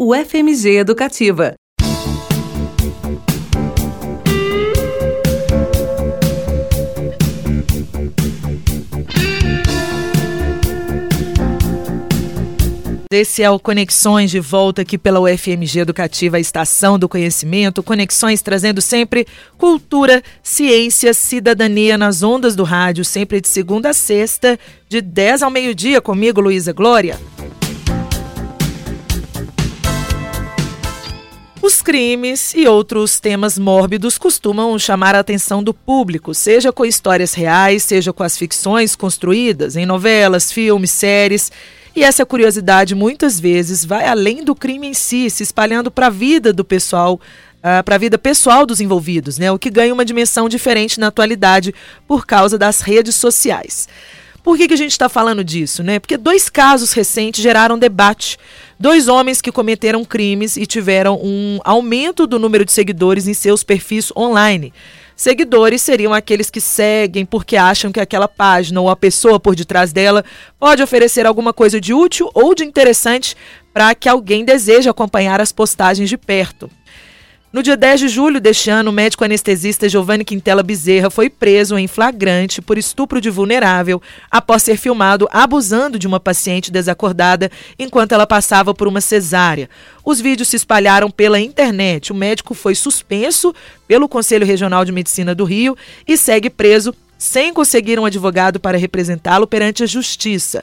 UFMG Educativa. Esse é o Conexões de volta aqui pela UFMG Educativa, a estação do conhecimento. Conexões trazendo sempre cultura, ciência, cidadania nas ondas do rádio, sempre de segunda a sexta, de 10 ao meio-dia, comigo, Luísa Glória. Crimes e outros temas mórbidos costumam chamar a atenção do público, seja com histórias reais, seja com as ficções construídas em novelas, filmes, séries. E essa curiosidade muitas vezes vai além do crime em si, se espalhando para a vida do pessoal, uh, para a vida pessoal dos envolvidos, né? O que ganha uma dimensão diferente na atualidade por causa das redes sociais. Por que, que a gente está falando disso, né? Porque dois casos recentes geraram debate. Dois homens que cometeram crimes e tiveram um aumento do número de seguidores em seus perfis online. Seguidores seriam aqueles que seguem porque acham que aquela página ou a pessoa por detrás dela pode oferecer alguma coisa de útil ou de interessante para que alguém deseje acompanhar as postagens de perto. No dia 10 de julho deste ano, o médico anestesista Giovanni Quintela Bezerra foi preso em flagrante por estupro de vulnerável após ser filmado abusando de uma paciente desacordada enquanto ela passava por uma cesárea. Os vídeos se espalharam pela internet. O médico foi suspenso pelo Conselho Regional de Medicina do Rio e segue preso sem conseguir um advogado para representá-lo perante a justiça.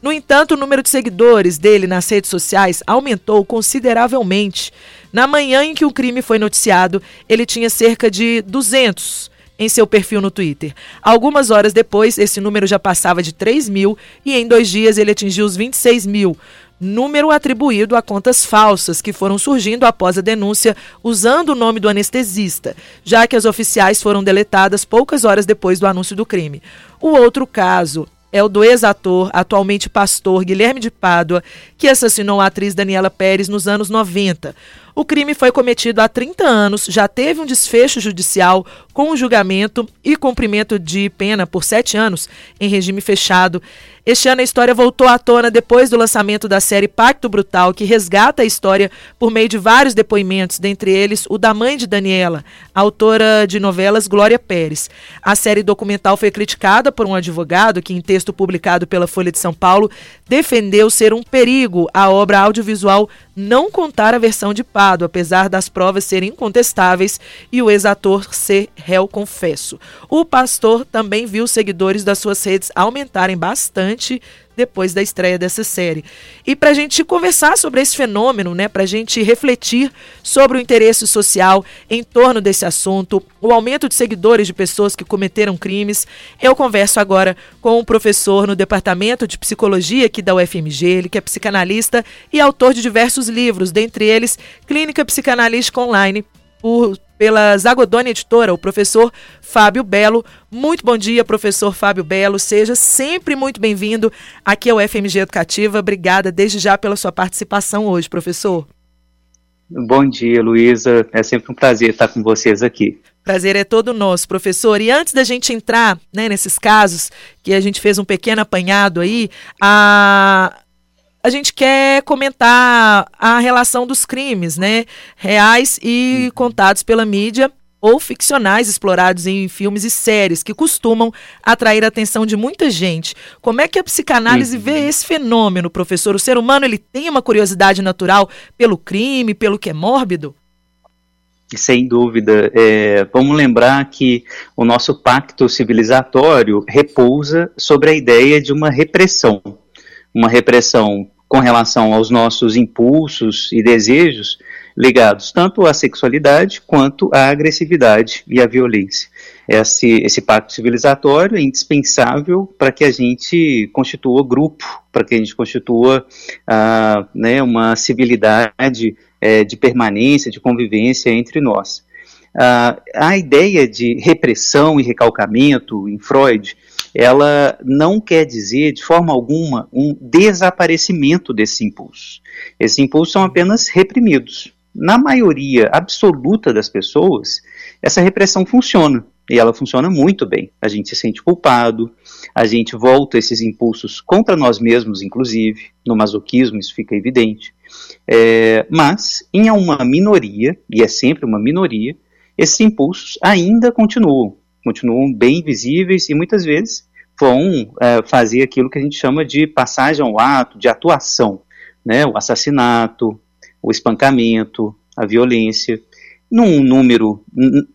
No entanto, o número de seguidores dele nas redes sociais aumentou consideravelmente. Na manhã em que o crime foi noticiado, ele tinha cerca de 200 em seu perfil no Twitter. Algumas horas depois, esse número já passava de 3 mil e em dois dias ele atingiu os 26 mil. Número atribuído a contas falsas que foram surgindo após a denúncia usando o nome do anestesista, já que as oficiais foram deletadas poucas horas depois do anúncio do crime. O outro caso é o do ex-ator, atualmente pastor Guilherme de Pádua, que assassinou a atriz Daniela Pérez nos anos 90. O crime foi cometido há 30 anos, já teve um desfecho judicial com julgamento e cumprimento de pena por sete anos em regime fechado. Este ano a história voltou à tona depois do lançamento da série Pacto Brutal, que resgata a história por meio de vários depoimentos, dentre eles o da mãe de Daniela, autora de novelas Glória Pérez. A série documental foi criticada por um advogado que, em texto publicado pela Folha de São Paulo, defendeu ser um perigo a obra audiovisual não contar a versão de Pado, apesar das provas serem incontestáveis e o ex-ator ser réu confesso. O pastor também viu os seguidores das suas redes aumentarem bastante depois da estreia dessa série. E para a gente conversar sobre esse fenômeno, né, para a gente refletir sobre o interesse social em torno desse assunto, o aumento de seguidores de pessoas que cometeram crimes, eu converso agora com um professor no Departamento de Psicologia aqui da UFMG, ele que é psicanalista e autor de diversos livros, dentre eles Clínica Psicanalística Online, por pela Zagodoni Editora, o professor Fábio Belo. Muito bom dia, professor Fábio Belo. Seja sempre muito bem-vindo aqui ao FMG Educativa. Obrigada desde já pela sua participação hoje, professor. Bom dia, Luísa. É sempre um prazer estar com vocês aqui. Prazer é todo nosso, professor. E antes da gente entrar né, nesses casos, que a gente fez um pequeno apanhado aí, a, a gente quer comentar a relação dos crimes, né? Reais e uhum. contados pela mídia ou ficcionais explorados em filmes e séries que costumam atrair a atenção de muita gente. Como é que a psicanálise uhum. vê esse fenômeno, professor? O ser humano ele tem uma curiosidade natural pelo crime, pelo que é mórbido? Sem dúvida. É, vamos lembrar que o nosso pacto civilizatório repousa sobre a ideia de uma repressão. Uma repressão com relação aos nossos impulsos e desejos ligados tanto à sexualidade quanto à agressividade e à violência. Esse, esse pacto civilizatório é indispensável para que a gente constitua grupo, para que a gente constitua ah, né, uma civilidade é, de permanência, de convivência entre nós. Ah, a ideia de repressão e recalcamento em Freud ela não quer dizer de forma alguma um desaparecimento desses impulsos. Esses impulsos são apenas reprimidos. Na maioria absoluta das pessoas, essa repressão funciona. e ela funciona muito bem. A gente se sente culpado, a gente volta esses impulsos contra nós mesmos, inclusive, no masoquismo isso fica evidente. É, mas, em uma minoria, e é sempre uma minoria, esses impulsos ainda continuam, continuam bem visíveis e muitas vezes vão é, fazer aquilo que a gente chama de passagem ao ato, de atuação, né? o assassinato, o espancamento, a violência. Num número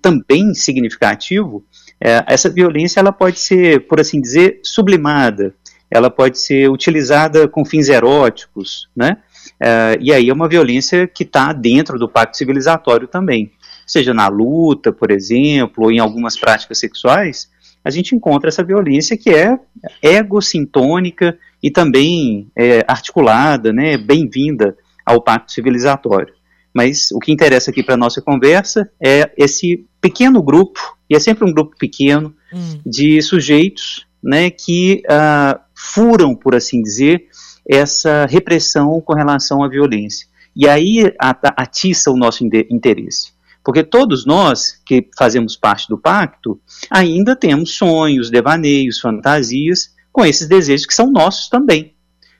também significativo, é, essa violência ela pode ser, por assim dizer, sublimada, ela pode ser utilizada com fins eróticos, né? É, e aí é uma violência que está dentro do pacto civilizatório também. Seja na luta, por exemplo, ou em algumas práticas sexuais, a gente encontra essa violência que é egocintônica e também é, articulada, né, bem-vinda ao pacto civilizatório. Mas o que interessa aqui para a nossa conversa é esse pequeno grupo, e é sempre um grupo pequeno, hum. de sujeitos né, que uh, furam, por assim dizer, essa repressão com relação à violência. E aí atiça o nosso interesse. Porque todos nós que fazemos parte do pacto ainda temos sonhos, devaneios, fantasias com esses desejos que são nossos também.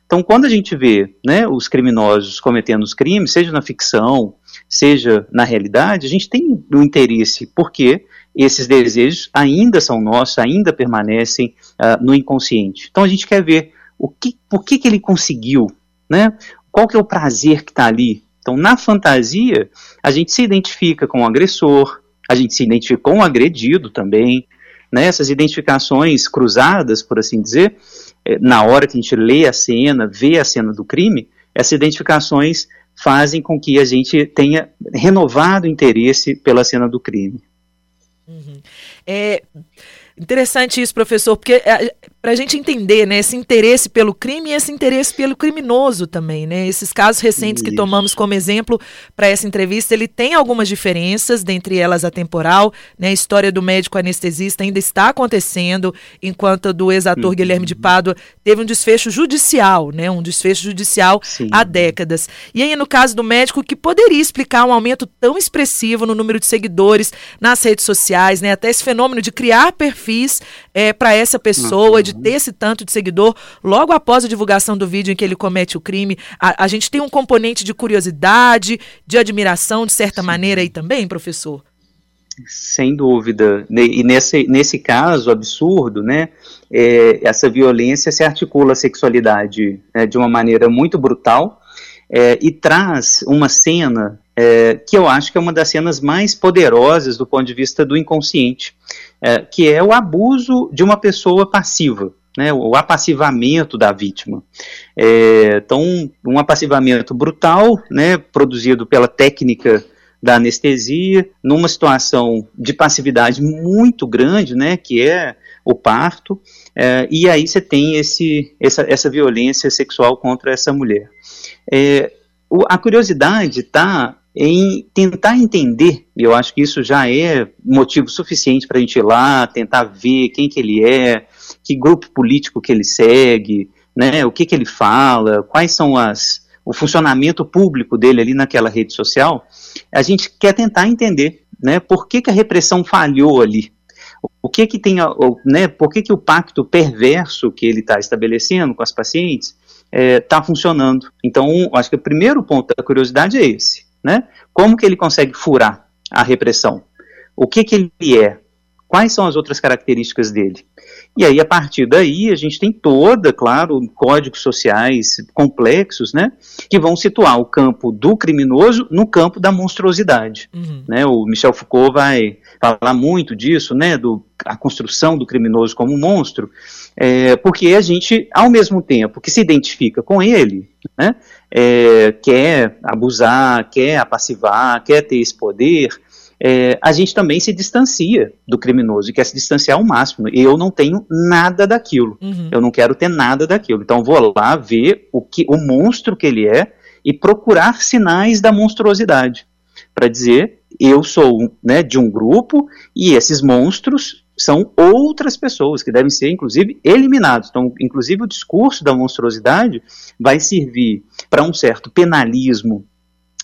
Então, quando a gente vê né, os criminosos cometendo os crimes, seja na ficção, seja na realidade, a gente tem um interesse, porque esses desejos ainda são nossos, ainda permanecem uh, no inconsciente. Então, a gente quer ver o que, por que, que ele conseguiu, né? qual que é o prazer que está ali. Então, na fantasia, a gente se identifica com o agressor, a gente se identifica com o agredido também, né? essas identificações cruzadas, por assim dizer, é, na hora que a gente lê a cena, vê a cena do crime, essas identificações fazem com que a gente tenha renovado interesse pela cena do crime. Uhum. É interessante isso, professor, porque é, para a gente entender né, esse interesse pelo crime e esse interesse pelo criminoso também, né? Esses casos recentes Isso. que tomamos como exemplo para essa entrevista, ele tem algumas diferenças, dentre elas a temporal, né? A história do médico anestesista ainda está acontecendo, enquanto a do ex-ator uhum. Guilherme de Pádua teve um desfecho judicial, né? Um desfecho judicial Sim. há décadas. E aí, no caso do médico, que poderia explicar um aumento tão expressivo no número de seguidores nas redes sociais, né? Até esse fenômeno de criar perfis é, para essa pessoa, uhum. de ter esse tanto de seguidor logo após a divulgação do vídeo em que ele comete o crime. A, a gente tem um componente de curiosidade, de admiração, de certa Sim. maneira aí também, professor? Sem dúvida. E nesse, nesse caso absurdo, né, é, essa violência se articula à sexualidade né, de uma maneira muito brutal é, e traz uma cena é, que eu acho que é uma das cenas mais poderosas do ponto de vista do inconsciente, é, que é o abuso de uma pessoa passiva. Né, o apassivamento da vítima. É, então, um apassivamento brutal, né, produzido pela técnica da anestesia, numa situação de passividade muito grande, né, que é o parto, é, e aí você tem esse, essa, essa violência sexual contra essa mulher. É, o, a curiosidade está em tentar entender, e eu acho que isso já é motivo suficiente para a gente ir lá, tentar ver quem que ele é, que grupo político que ele segue, né, o que que ele fala, quais são as o funcionamento público dele ali naquela rede social, a gente quer tentar entender, né, por que que a repressão falhou ali, o que que tem, né, por que que o pacto perverso que ele está estabelecendo com as pacientes está é, tá funcionando. Então, acho que o primeiro ponto da curiosidade é esse, né? Como que ele consegue furar a repressão? O que que ele é? Quais são as outras características dele? E aí, a partir daí, a gente tem toda, claro, códigos sociais complexos, né, que vão situar o campo do criminoso no campo da monstruosidade. Uhum. Né, o Michel Foucault vai falar muito disso, né, do, a construção do criminoso como um monstro, é, porque a gente, ao mesmo tempo que se identifica com ele, né, é, quer abusar, quer apassivar, quer ter esse poder, é, a gente também se distancia do criminoso e quer se distanciar ao máximo. Eu não tenho nada daquilo. Uhum. Eu não quero ter nada daquilo. Então vou lá ver o que o monstro que ele é e procurar sinais da monstruosidade para dizer eu sou né, de um grupo e esses monstros são outras pessoas que devem ser, inclusive, eliminados. Então, inclusive, o discurso da monstruosidade vai servir para um certo penalismo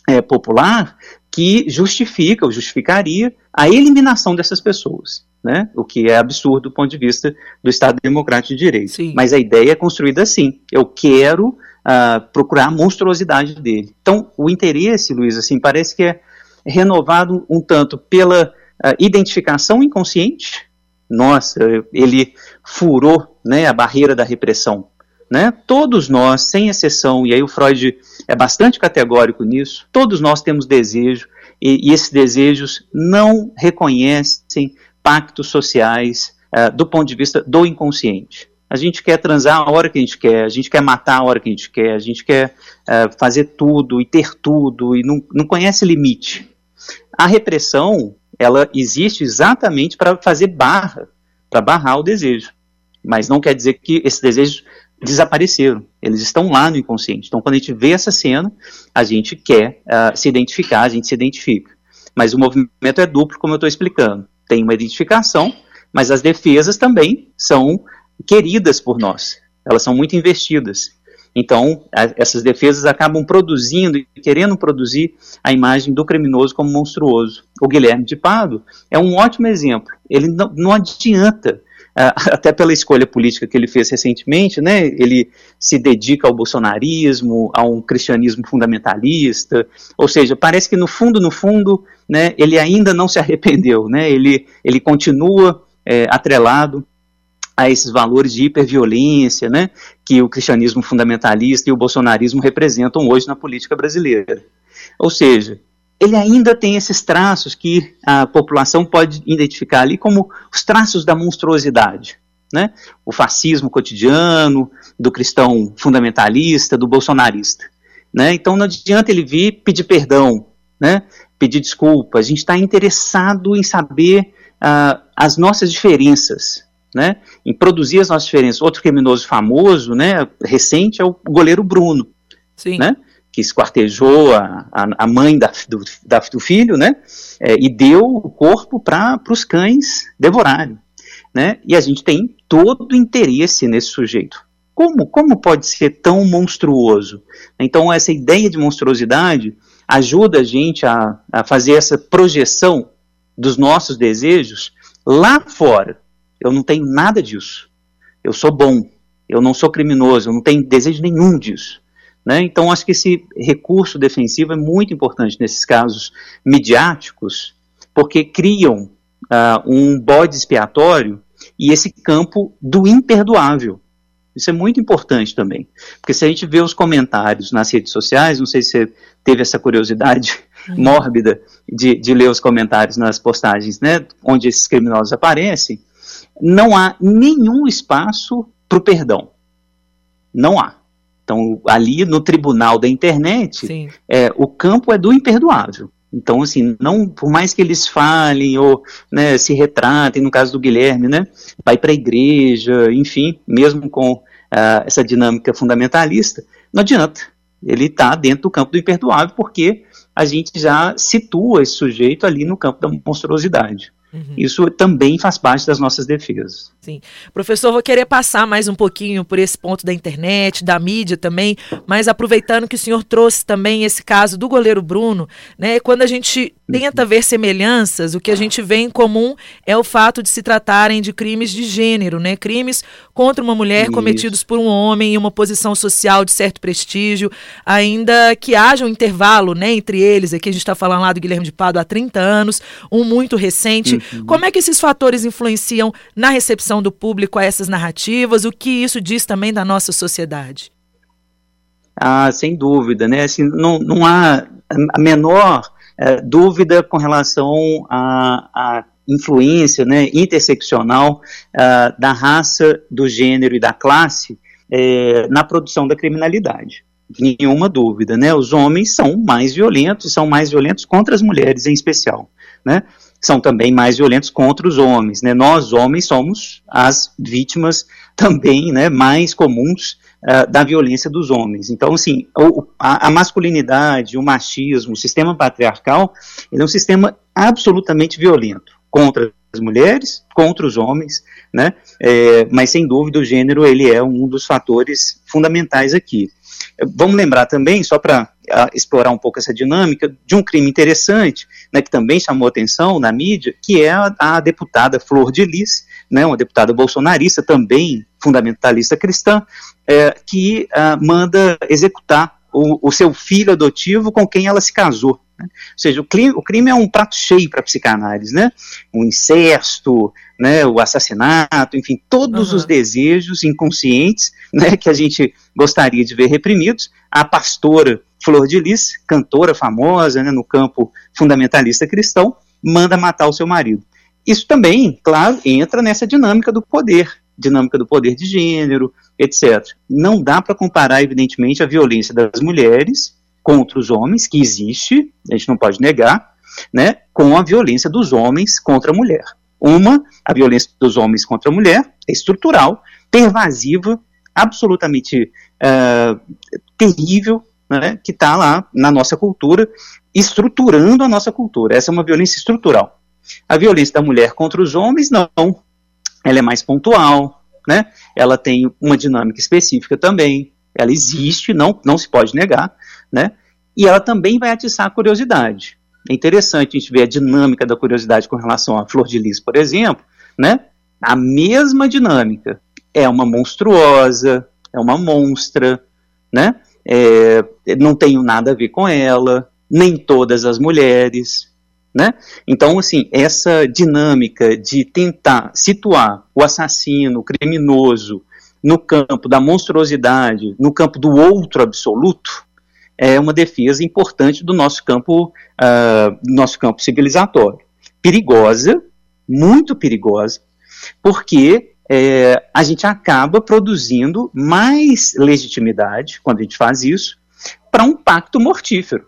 é, popular que justifica ou justificaria a eliminação dessas pessoas, né? O que é absurdo do ponto de vista do Estado Democrático de Direito. Sim. Mas a ideia é construída assim. Eu quero uh, procurar a monstruosidade dele. Então, o interesse, Luiz, assim, parece que é renovado um tanto pela uh, identificação inconsciente. Nossa, ele furou, né, a barreira da repressão. Né? Todos nós, sem exceção, e aí o Freud é bastante categórico nisso, todos nós temos desejo, e, e esses desejos não reconhecem pactos sociais uh, do ponto de vista do inconsciente. A gente quer transar a hora que a gente quer, a gente quer matar a hora que a gente quer, a gente quer uh, fazer tudo e ter tudo, e não, não conhece limite. A repressão, ela existe exatamente para fazer barra, para barrar o desejo. Mas não quer dizer que esses desejos desapareceram. Eles estão lá no inconsciente. Então, quando a gente vê essa cena, a gente quer uh, se identificar, a gente se identifica. Mas o movimento é duplo, como eu estou explicando. Tem uma identificação, mas as defesas também são queridas por nós. Elas são muito investidas. Então, a, essas defesas acabam produzindo e querendo produzir a imagem do criminoso como monstruoso. O Guilherme de Pado é um ótimo exemplo. Ele não, não adianta até pela escolha política que ele fez recentemente, né, ele se dedica ao bolsonarismo, a um cristianismo fundamentalista, ou seja, parece que no fundo, no fundo, né, ele ainda não se arrependeu, né, ele, ele continua é, atrelado a esses valores de hiperviolência, né, que o cristianismo fundamentalista e o bolsonarismo representam hoje na política brasileira. Ou seja, ele ainda tem esses traços que a população pode identificar ali como os traços da monstruosidade. Né? O fascismo cotidiano, do cristão fundamentalista, do bolsonarista. Né? Então não adianta ele vir pedir perdão, né? pedir desculpa. A gente está interessado em saber uh, as nossas diferenças, né? em produzir as nossas diferenças. Outro criminoso famoso, né, recente, é o goleiro Bruno. Sim. Né? Que esquartejou a, a, a mãe da, do, da, do, filho, né? É, e deu o corpo para os cães devorarem. Né? E a gente tem todo interesse nesse sujeito. Como, como pode ser tão monstruoso? Então, essa ideia de monstruosidade ajuda a gente a, a fazer essa projeção dos nossos desejos lá fora. Eu não tenho nada disso. Eu sou bom. Eu não sou criminoso. Eu não tenho desejo nenhum disso. Né? Então, acho que esse recurso defensivo é muito importante nesses casos midiáticos, porque criam uh, um bode expiatório e esse campo do imperdoável. Isso é muito importante também. Porque se a gente vê os comentários nas redes sociais, não sei se você teve essa curiosidade uhum. mórbida de, de ler os comentários nas postagens, né, onde esses criminosos aparecem, não há nenhum espaço para o perdão. Não há. Então, ali no tribunal da internet, é, o campo é do imperdoável. Então, assim, não, por mais que eles falem ou né, se retratem, no caso do Guilherme, né, vai para a igreja, enfim, mesmo com uh, essa dinâmica fundamentalista, não adianta. Ele está dentro do campo do imperdoável porque a gente já situa esse sujeito ali no campo da monstruosidade. Uhum. Isso também faz parte das nossas defesas. Sim. Professor, vou querer passar mais um pouquinho por esse ponto da internet, da mídia também, mas aproveitando que o senhor trouxe também esse caso do goleiro Bruno, né? Quando a gente tenta ver semelhanças, o que a gente vê em comum é o fato de se tratarem de crimes de gênero, né? Crimes contra uma mulher Isso. cometidos por um homem em uma posição social de certo prestígio, ainda que haja um intervalo, né, entre eles, aqui a gente está falando lá do Guilherme de Pado há 30 anos, um muito recente, Uhum. Como é que esses fatores influenciam na recepção do público a essas narrativas? O que isso diz também da nossa sociedade? Ah, sem dúvida, né? Assim, não, não há a menor é, dúvida com relação à, influência né, interseccional uh, da raça, do gênero e da classe é, na produção da criminalidade. Nenhuma dúvida, né? Os homens são mais violentos, são mais violentos contra as mulheres em especial, né? são também mais violentos contra os homens. Né? Nós, homens, somos as vítimas também né, mais comuns uh, da violência dos homens. Então, assim, o, a, a, masculinidade, o machismo, o sistema patriarcal, ele é um sistema absolutamente violento contra as mulheres, contra os homens, né? É, mas sem dúvida o gênero ele é um dos fatores fundamentais aqui. Vamos lembrar também, só para explorar um pouco essa dinâmica de um crime interessante, né, que também chamou atenção na mídia, que é a, a deputada Flor de Lis, né, uma deputada bolsonarista, também fundamentalista cristã, é, que uh, manda executar o, o, seu filho adotivo com quem ela se casou. Né? Ou seja, o crime, o crime, é um prato cheio para a psicanálise, né? O incesto, né, o assassinato, enfim, todos uhum. os desejos inconscientes né, que a gente gostaria de ver reprimidos. A pastora Flor de Lis, cantora famosa né, no campo fundamentalista cristão, manda matar o seu marido. Isso também, claro, entra nessa dinâmica do poder, dinâmica do poder de gênero, etc. Não dá para comparar, evidentemente, a violência das mulheres contra os homens, que existe, a gente não pode negar, né, com a violência dos homens contra a mulher. Uma, a violência dos homens contra a mulher, é estrutural, pervasiva, absolutamente uh, terrível, né, que está lá na nossa cultura, estruturando a nossa cultura. Essa é uma violência estrutural. A violência da mulher contra os homens, não. Ela é mais pontual, né? Ela tem uma dinâmica específica também. Ela existe, não, não se pode negar, né? E ela também vai atiçar a curiosidade. É interessante a gente ver a dinâmica da curiosidade com relação à flor de lis, por exemplo, né? A mesma dinâmica. É uma monstruosa, é uma monstra, né? É, não tenho nada a ver com ela, nem todas as mulheres, né? Então, assim, essa dinâmica de tentar situar o assassino, o criminoso, no campo da monstruosidade, no campo do outro absoluto, é uma defesa importante do nosso campo, uh, nosso campo civilizatório. Perigosa, muito perigosa, porque é, a gente acaba produzindo mais legitimidade, quando a gente faz isso, para um pacto mortífero.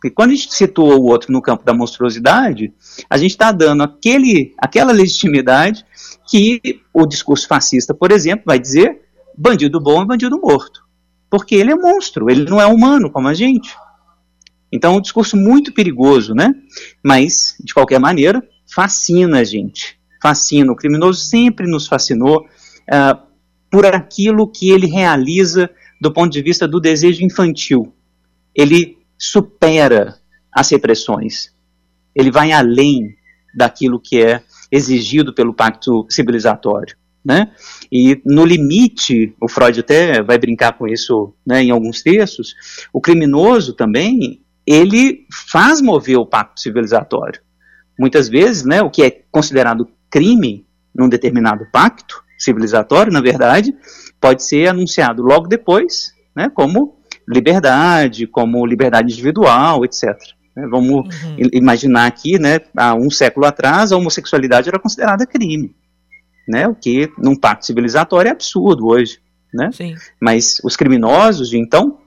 Porque quando a gente situa o outro no campo da monstruosidade, a gente está dando aquele, aquela legitimidade que o discurso fascista, por exemplo, vai dizer bandido bom é bandido morto. Porque ele é monstro, ele não é humano como a gente. Então é um discurso muito perigoso, né? Mas, de qualquer maneira, fascina a gente. Fascina. O criminoso sempre nos fascinou uh, por aquilo que ele realiza do ponto de vista do desejo infantil. Ele supera as repressões. Ele vai além daquilo que é exigido pelo pacto civilizatório. Né? E no limite, o Freud até vai brincar com isso né, em alguns textos, o criminoso também, ele faz mover o pacto civilizatório. Muitas vezes, né, o que é considerado crime num determinado pacto civilizatório, na verdade, pode ser anunciado logo depois, né, como liberdade, como liberdade individual, etc. Né, vamos uhum. imaginar aqui, né, há um século atrás, a homossexualidade era considerada crime, né, o que num pacto civilizatório é absurdo hoje, né? Sim. Mas os criminosos de então,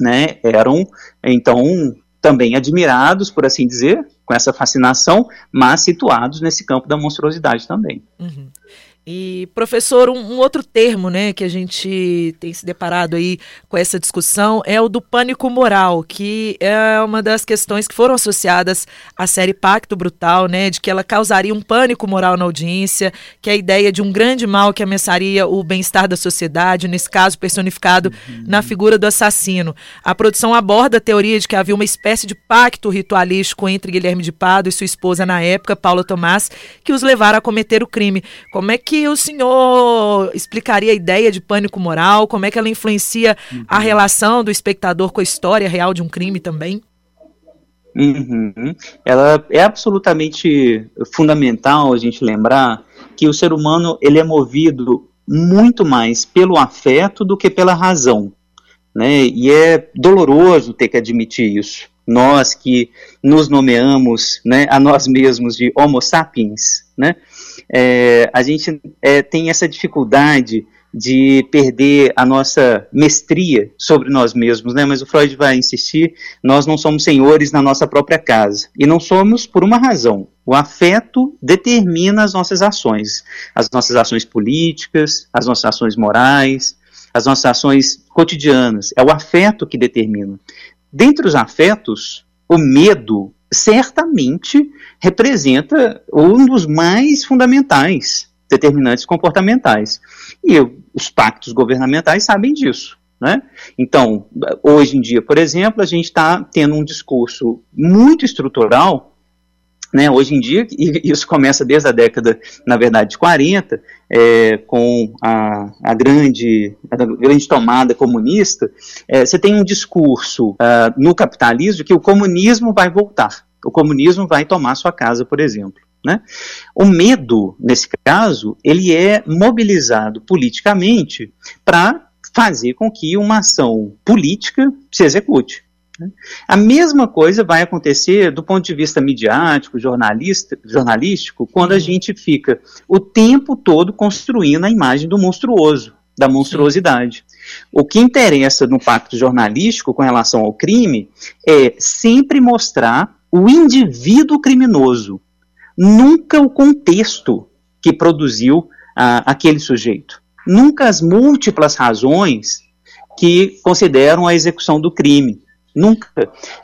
né, eram então também admirados, por assim dizer, com essa fascinação, mas situados nesse campo da monstruosidade também. Uhum. E, professor, um, um, outro termo né, que a gente tem se deparado aí com essa discussão é o do pânico moral, que é uma das questões que foram associadas à série Pacto Brutal, né, de que ela causaria um pânico moral na audiência, que é a ideia de um grande mal que ameaçaria o bem-estar da sociedade, nesse caso personificado uhum. na figura do assassino. A produção aborda a teoria de que havia uma espécie de pacto ritualístico entre Guilherme de Pado e sua esposa na época, Paula Tomás, que os levaram a cometer o crime. Como é que que o senhor explicaria a ideia de pânico moral? Como é que ela influencia uhum. a relação do espectador com a história real de um crime também? Uhum. Ela é absolutamente fundamental a gente lembrar que o ser humano ele é movido muito mais pelo afeto do que pela razão, né? E é doloroso ter que admitir isso. Nós que nos nomeamos, né, a nós mesmos de Homo sapiens, né? É, a gente é, tem essa dificuldade de perder a nossa mestria sobre nós mesmos, né? Mas o Freud vai insistir, nós não somos senhores na nossa própria casa. E não somos por uma razão. O afeto determina as nossas ações, as nossas ações políticas, as nossas ações morais, as nossas ações cotidianas. É o afeto que determina. Dentre os afetos, o medo certamente representa um dos mais fundamentais determinantes comportamentais. E os pactos governamentais sabem disso. Né? Então, hoje em dia, por exemplo, a gente está tendo um discurso muito estrutural né, hoje em dia, e isso começa desde a década, na verdade, de 40, é, com a, a, grande, a grande tomada comunista, é, você tem um discurso uh, no capitalismo que o comunismo vai voltar, o comunismo vai tomar sua casa, por exemplo. Né? O medo, nesse caso, ele é mobilizado politicamente para fazer com que uma ação política se execute. Né? A mesma coisa vai acontecer do ponto de vista midiático, jornalista, jornalístico, quando a uhum. gente fica o tempo todo construindo a imagem do monstruoso, da monstruosidade. O que interessa no pacto jornalístico com relação ao crime é sempre mostrar o indivíduo criminoso, nunca o contexto que produziu ah, aquele sujeito, nunca as múltiplas razões que consideram a execução do crime. Nunca.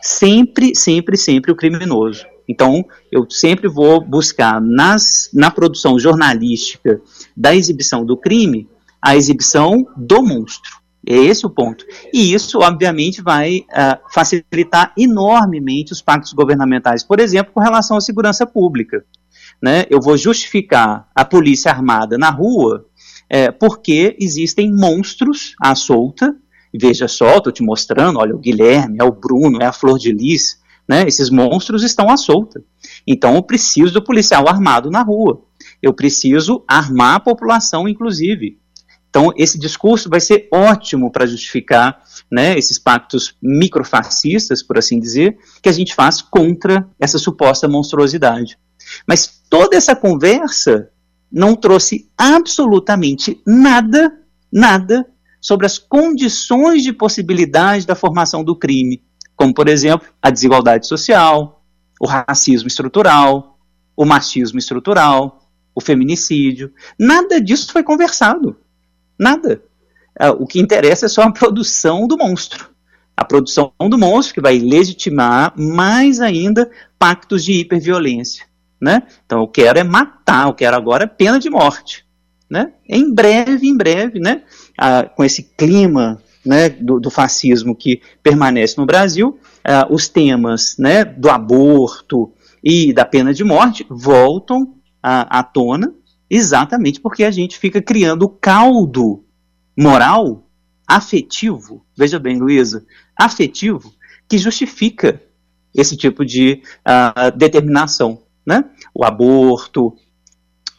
Sempre, sempre, sempre o criminoso. Então, eu sempre vou buscar nas, na produção jornalística da exibição do crime a exibição do monstro. É esse o ponto. E isso, obviamente, vai uh, facilitar enormemente os pactos governamentais, por exemplo, com relação à segurança pública. Né? Eu vou justificar a polícia armada na rua é, porque existem monstros à solta Veja só, estou te mostrando, olha, o Guilherme, é o Bruno, é a Flor de Lis, né? Esses monstros estão à solta. Então eu preciso do policial armado na rua. Eu preciso armar a população, inclusive. Então esse discurso vai ser ótimo para justificar né, esses pactos microfascistas, por assim dizer, que a gente faz contra essa suposta monstruosidade. Mas toda essa conversa não trouxe absolutamente nada, nada sobre as condições de possibilidade da formação do crime, como, por exemplo, a desigualdade social, o racismo estrutural, o machismo estrutural, o feminicídio. Nada disso foi conversado. Nada. Ah, o que interessa é só a produção do monstro. A produção do monstro que vai legitimar mais ainda pactos de hiperviolência. Né? Então eu quero é matar, eu quero agora pena de morte. Né? Em breve, em breve, né? ah, com esse clima né, do, do, fascismo que permanece no Brasil, ah, os temas né, do aborto e da pena de morte voltam à, à tona exatamente porque a gente fica criando caldo moral, afetivo, veja bem, Luísa, afetivo, que justifica esse tipo de uh, determinação. Né? O aborto,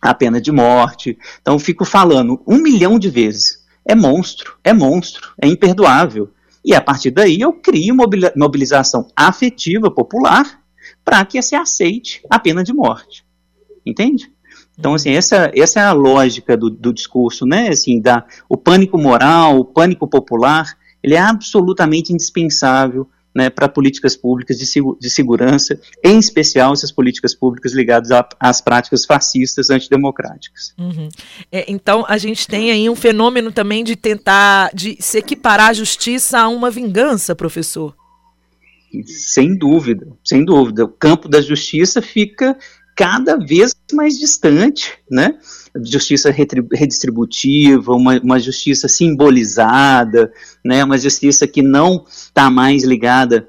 a pena de morte. Então, fico falando um milhão de vezes é monstro, é monstro, é imperdoável. E a partir daí eu crio mobilização afetiva popular para que se aceite a pena de morte. Entende? Então, assim, essa, essa é a lógica do, do discurso, né? Assim, da, o pânico moral, o pânico popular, ele é absolutamente indispensável né, para políticas públicas de, de, segurança, em especial essas políticas públicas ligadas a, às práticas fascistas antidemocráticas. Uhum. É, então, a gente tem aí um fenômeno também de tentar de se equiparar a justiça a uma vingança, professor. Sem dúvida, sem dúvida. O campo da justiça fica cada vez mais distante, né? Justiça redistributiva, uma, uma justiça simbolizada, né? Uma justiça que não está mais ligada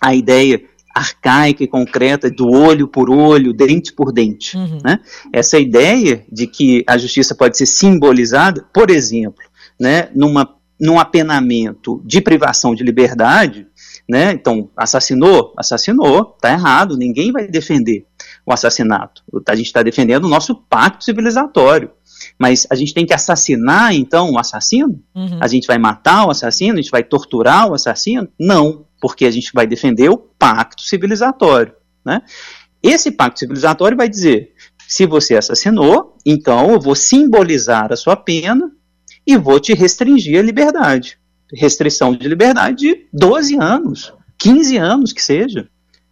à ideia arcaica e concreta do olho por olho, dente por dente. Uhum. Né? Essa ideia de que a justiça pode ser simbolizada, por exemplo, né, numa, num apenamento de privação de liberdade, né? Então, assassinou, assassinou, tá errado, ninguém vai defender o assassinato. A gente está defendendo o nosso pacto civilizatório. Mas a gente tem que assassinar, então, o assassino? Uhum. A gente vai matar o assassino? A gente vai torturar o assassino? Não, porque a gente vai defender o pacto civilizatório. Né? Esse pacto civilizatório vai dizer: se você assassinou, então eu vou simbolizar a sua pena e vou te restringir a liberdade. Restrição de liberdade de 12 anos, 15 anos que seja.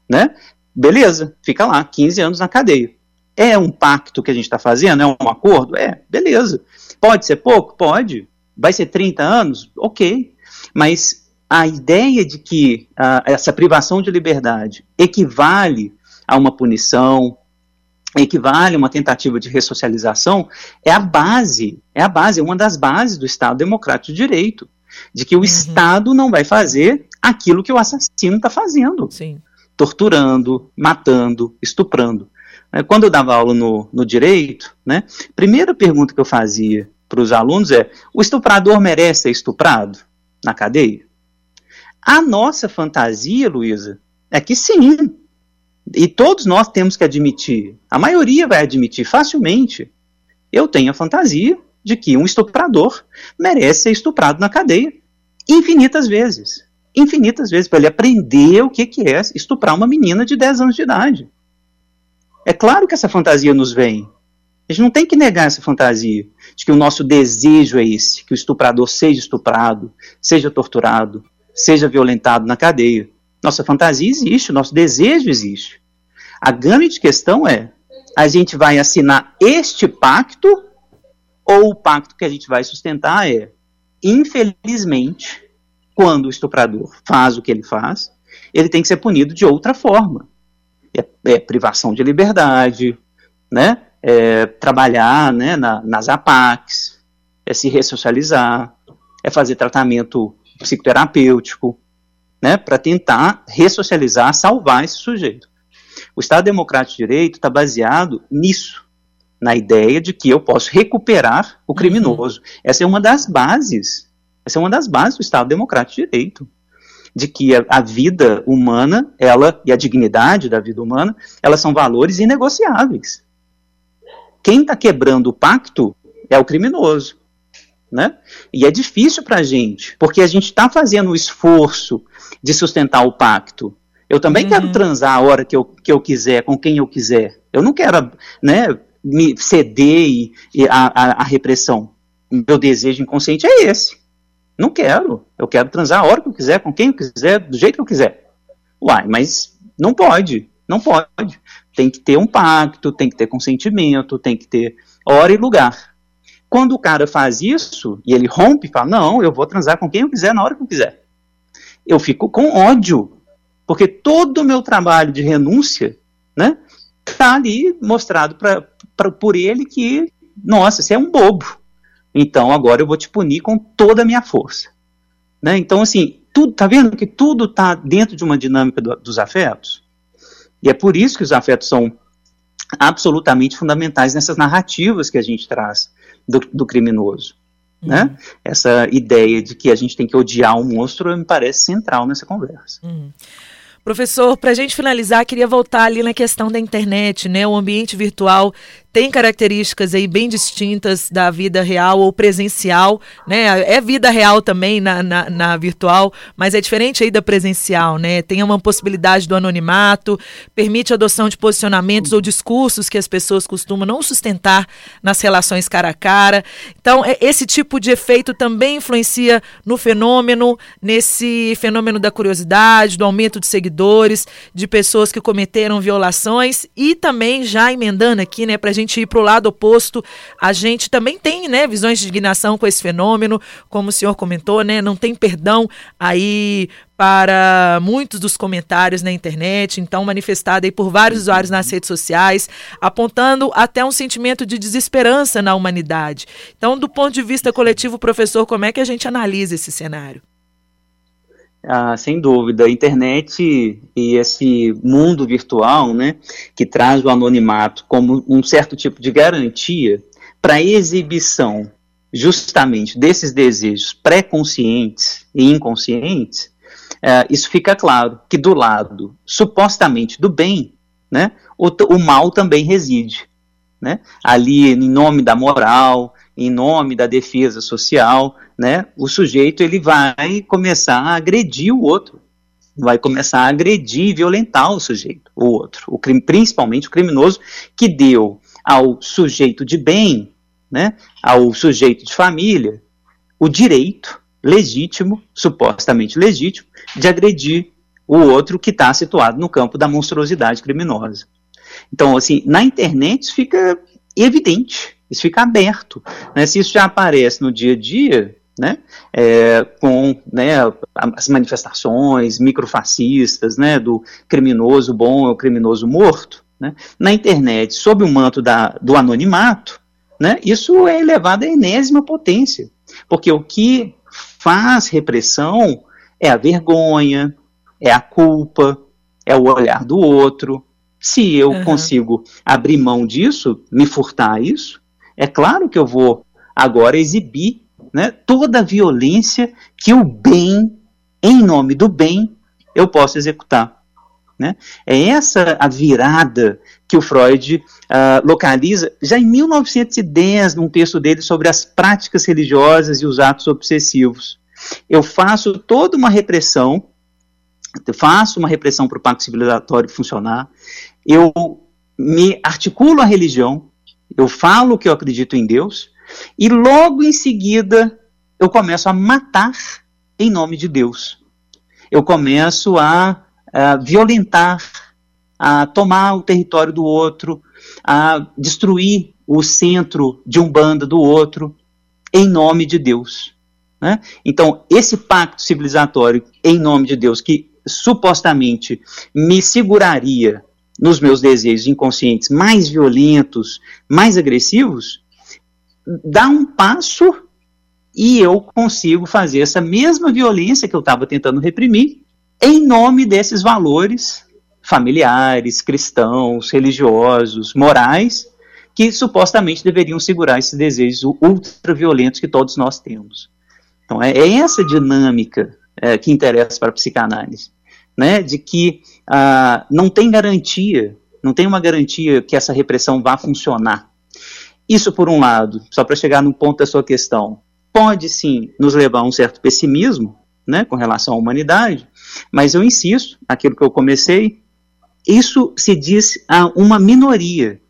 Né? Beleza, fica lá, 15 anos na cadeia. É um pacto que a gente está fazendo? É um acordo? É, beleza. Pode ser pouco? Pode. Vai ser 30 anos? Ok. Mas a ideia de que uh, essa privação de liberdade equivale a uma punição, equivale a uma tentativa de ressocialização, é a base, é a base, é uma das bases do Estado Democrático de Direito. de que o uhum. Estado não vai fazer aquilo que o assassino está fazendo. Sim. Torturando, matando, estuprando. É, quando eu dava aula no, no direito, né, primeira pergunta que eu fazia para os alunos é: o estuprador merece ser estuprado na cadeia? A nossa fantasia, Luísa, é que sim. E todos nós temos que admitir, a maioria vai admitir facilmente. Eu tenho a fantasia de que um estuprador merece ser estuprado na cadeia infinitas vezes. Infinitas vezes, para ele aprender o que, que é estuprar uma menina de 10 anos de idade. É claro que essa fantasia nos vem. A gente não tem que negar essa fantasia de que o nosso desejo é esse, que o estuprador seja estuprado, seja torturado, seja violentado na cadeia. Nossa fantasia existe, o nosso desejo existe. A grande questão é: a gente vai assinar este pacto ou o pacto que a gente vai sustentar é, infelizmente, quando o estuprador faz o que ele faz, ele tem que ser punido de outra forma é, é privação de liberdade, né? É trabalhar né, na, nas APACs, é se ressocializar, é fazer tratamento psicoterapêutico, né, para tentar ressocializar, salvar esse sujeito. O Estado Democrático de Direito está baseado nisso, na ideia de que eu posso recuperar o criminoso. Uhum. Essa é uma das bases, essa é uma das bases do Estado Democrático de Direito de que a, a, vida humana, ela e a dignidade da vida humana, elas são valores inegociáveis. Quem está quebrando o pacto é o criminoso. Né? E é difícil para a gente, porque a gente está fazendo o esforço de sustentar o pacto. Eu também uhum. quero transar a hora que eu, que eu quiser, com quem eu quiser. Eu não quero né, me ceder a repressão. Meu desejo inconsciente é esse. Não quero. Eu quero transar a hora que eu quiser, com quem eu quiser, do jeito que eu quiser. Uai, mas não pode. Não pode. Tem que ter um pacto, tem que ter consentimento, tem que ter hora e lugar. Quando o cara faz isso e ele rompe fala: Não, eu vou transar com quem eu quiser na hora que eu quiser. Eu fico com ódio. Porque todo o meu trabalho de renúncia, né, tá ali mostrado pra, pra, por ele que, nossa, você é um bobo. Então agora eu vou te punir com toda a minha força. Né? Então, assim, tudo, tá vendo que tudo está dentro de uma dinâmica do, dos afetos? E é por isso que os afetos são absolutamente fundamentais nessas narrativas que a gente traz do, do criminoso. Uhum. Né? Essa ideia de que a gente tem que odiar um monstro me parece central nessa conversa. Uhum. Professor, para a gente finalizar, queria voltar ali na questão da internet, né? O ambiente virtual tem características aí bem distintas da vida real ou presencial, né? É vida real também na, na, na, virtual, mas é diferente aí da presencial, né? Tem uma possibilidade do anonimato, permite a adoção de posicionamentos ou discursos que as pessoas costumam não sustentar nas relações cara a cara. Então, é, esse tipo de efeito também influencia no fenômeno, nesse fenômeno da curiosidade, do aumento de seguidores, de pessoas que cometeram violações e também já emendando aqui, né, para a gente gente ir para o lado oposto, a gente também tem né, visões de indignação com esse fenômeno, como o senhor comentou, né, não tem perdão aí para muitos dos comentários na internet, então manifestada aí por vários usuários nas redes sociais, apontando até um sentimento de desesperança na humanidade. Então, do ponto de vista coletivo, professor, como é que a gente analisa esse cenário? Ah, sem dúvida, a internet e esse mundo virtual, né, que traz o anonimato como um certo tipo de garantia para exibição justamente desses desejos pré-conscientes e inconscientes, é, isso fica claro que do lado supostamente do bem, né, o, o mal também reside. Né? Ali, em nome da moral, em nome da defesa social, né, o sujeito ele vai começar a agredir o outro, vai começar a agredir e violentar o sujeito, o outro, o crime, principalmente o criminoso que deu ao sujeito de bem, né, ao sujeito de família, o direito legítimo, supostamente legítimo, de agredir o outro que está situado no campo da monstruosidade criminosa. Então, assim, na internet fica evidente, isso fica aberto. Né? Se isso já aparece no dia a dia, né, é, com né, as manifestações microfascistas, né, do criminoso bom e o criminoso morto, né, na internet, sob o manto da, do anonimato, né, isso é elevado à enésima potência, porque o que faz repressão é a vergonha, é a culpa, é o olhar do outro. Se eu uhum. consigo abrir mão disso, me furtar isso, é claro que eu vou agora exibir né, toda a violência que o bem, em nome do bem, eu posso executar. Né? É essa a virada que o Freud uh, localiza já em 1910, num texto dele sobre as práticas religiosas e os atos obsessivos. Eu faço toda uma repressão faço uma repressão para o pacto civilizatório funcionar, eu me articulo a religião, eu falo que eu acredito em Deus, e logo em seguida eu começo a matar em nome de Deus. Eu começo a, a violentar, a tomar o território do outro, a destruir o centro de um bando do outro, em nome de Deus. Né? Então, esse pacto civilizatório em nome de Deus, que supostamente me seguraria nos meus desejos inconscientes mais violentos, mais agressivos, dá um passo e eu consigo fazer essa mesma violência que eu estava tentando reprimir em nome desses valores familiares, cristãos, religiosos, morais, que supostamente deveriam segurar esses desejos ultraviolentos que todos nós temos. Então, é, é essa dinâmica é, que interessa para a psicanálise, né, de que ah, não tem garantia, não tem uma garantia que essa repressão vá funcionar. Isso, por um lado, só para chegar no ponto da sua questão, pode sim nos levar a um certo pessimismo, né, com relação à humanidade, mas eu insisto, aquilo que eu comecei, isso se diz a uma minoria,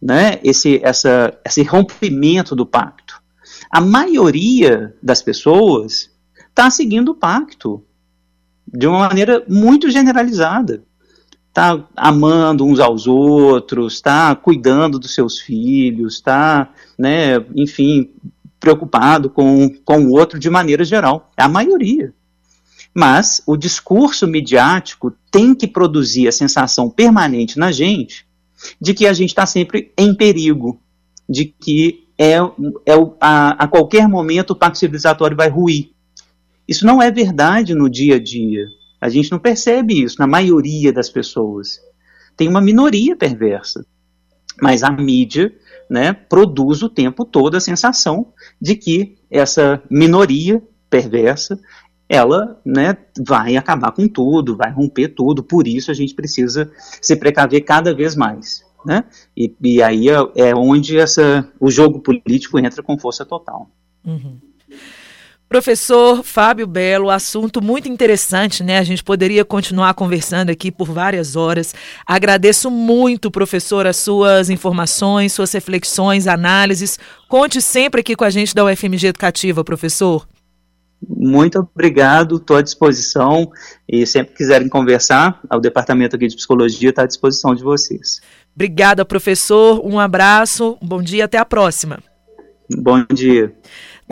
né, esse, essa, esse rompimento do pacto. A maioria das pessoas está seguindo o pacto de uma maneira muito generalizada. Está amando uns aos outros, está cuidando dos seus filhos, está, né, enfim, preocupado com, com o outro de maneira geral. É a maioria. Mas o discurso midiático tem que produzir a sensação permanente na gente de que a gente está sempre em perigo, de que é, é a, a qualquer momento o pacto civilizatório vai ruir. Isso não é verdade no dia a dia. A gente não percebe isso na maioria das pessoas. Tem uma minoria perversa. Mas a mídia né, produz o tempo todo a sensação de que essa minoria perversa ela né, vai acabar com tudo, vai romper tudo, por isso a gente precisa se precaver cada vez mais. Né? E, e aí é, é onde essa, o jogo político entra com força total. Uhum. Professor Fábio Belo, assunto muito interessante, né? A gente poderia continuar conversando aqui por várias horas. Agradeço muito, professor, as suas informações, suas reflexões, análises. Conte sempre aqui com a gente da UFMG Educativa, professor. Muito obrigado, estou à disposição e sempre quiserem conversar, o departamento aqui de psicologia está à disposição de vocês. Obrigada, professor. Um abraço, um bom dia, até a próxima. Bom dia.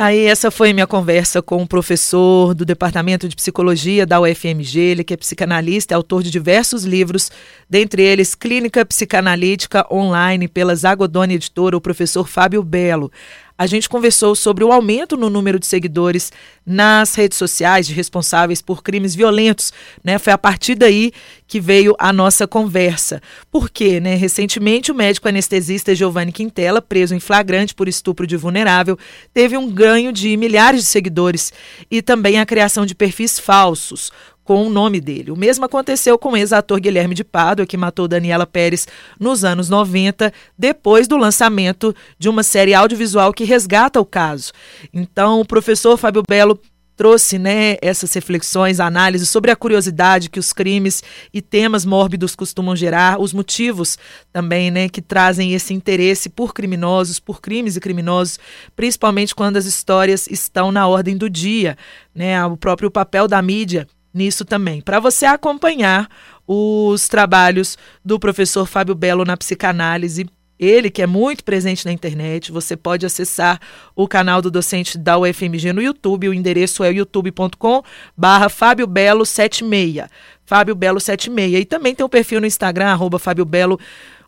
Aí essa foi minha conversa com o um professor do Departamento de Psicologia da UFMG, ele que é psicanalista, é autor de diversos livros, dentre eles Clínica Psicanalítica Online pela Zagodoni Editora, o professor Fábio Belo a gente conversou sobre o aumento no número de seguidores nas redes sociais de responsáveis por crimes violentos, né? Foi a partir daí que veio a nossa conversa. Por quê, né? Recentemente, o médico anestesista Giovanni Quintela, preso em flagrante por estupro de vulnerável, teve um ganho de milhares de seguidores e também a criação de perfis falsos com o nome dele. O mesmo aconteceu com o ex-ator Guilherme de Pádua, que matou Daniela Pérez nos anos 90, depois do lançamento de uma série audiovisual que resgata o caso. Então, o professor Fábio Belo trouxe né, essas reflexões, análises sobre a curiosidade que os crimes e temas mórbidos costumam gerar, os motivos também né, que trazem esse interesse por criminosos, por crimes e criminosos, principalmente quando as histórias estão na ordem do dia. Né, o próprio papel da mídia nisso também. Para você acompanhar os trabalhos do professor Fábio Belo na psicanálise, ele que é muito presente na internet, você pode acessar o canal do docente da UFMG no YouTube, o endereço é youtube.com barra Fábio Belo 76, Fábio Belo 76, e também tem o perfil no Instagram, arroba Fábio Belo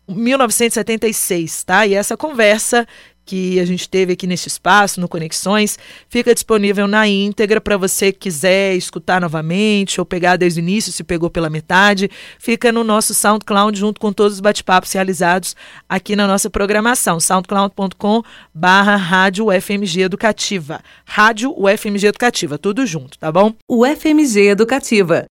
1976, tá? E essa conversa que a gente teve aqui nesse espaço, no Conexões, fica disponível na íntegra para você que quiser escutar novamente ou pegar desde o início, se pegou pela metade. Fica no nosso SoundCloud junto com todos os bate-papos realizados aqui na nossa programação, soundcloud.com barra Rádio UFMG Educativa. Rádio UFMG Educativa, tudo junto, tá bom? UFMG Educativa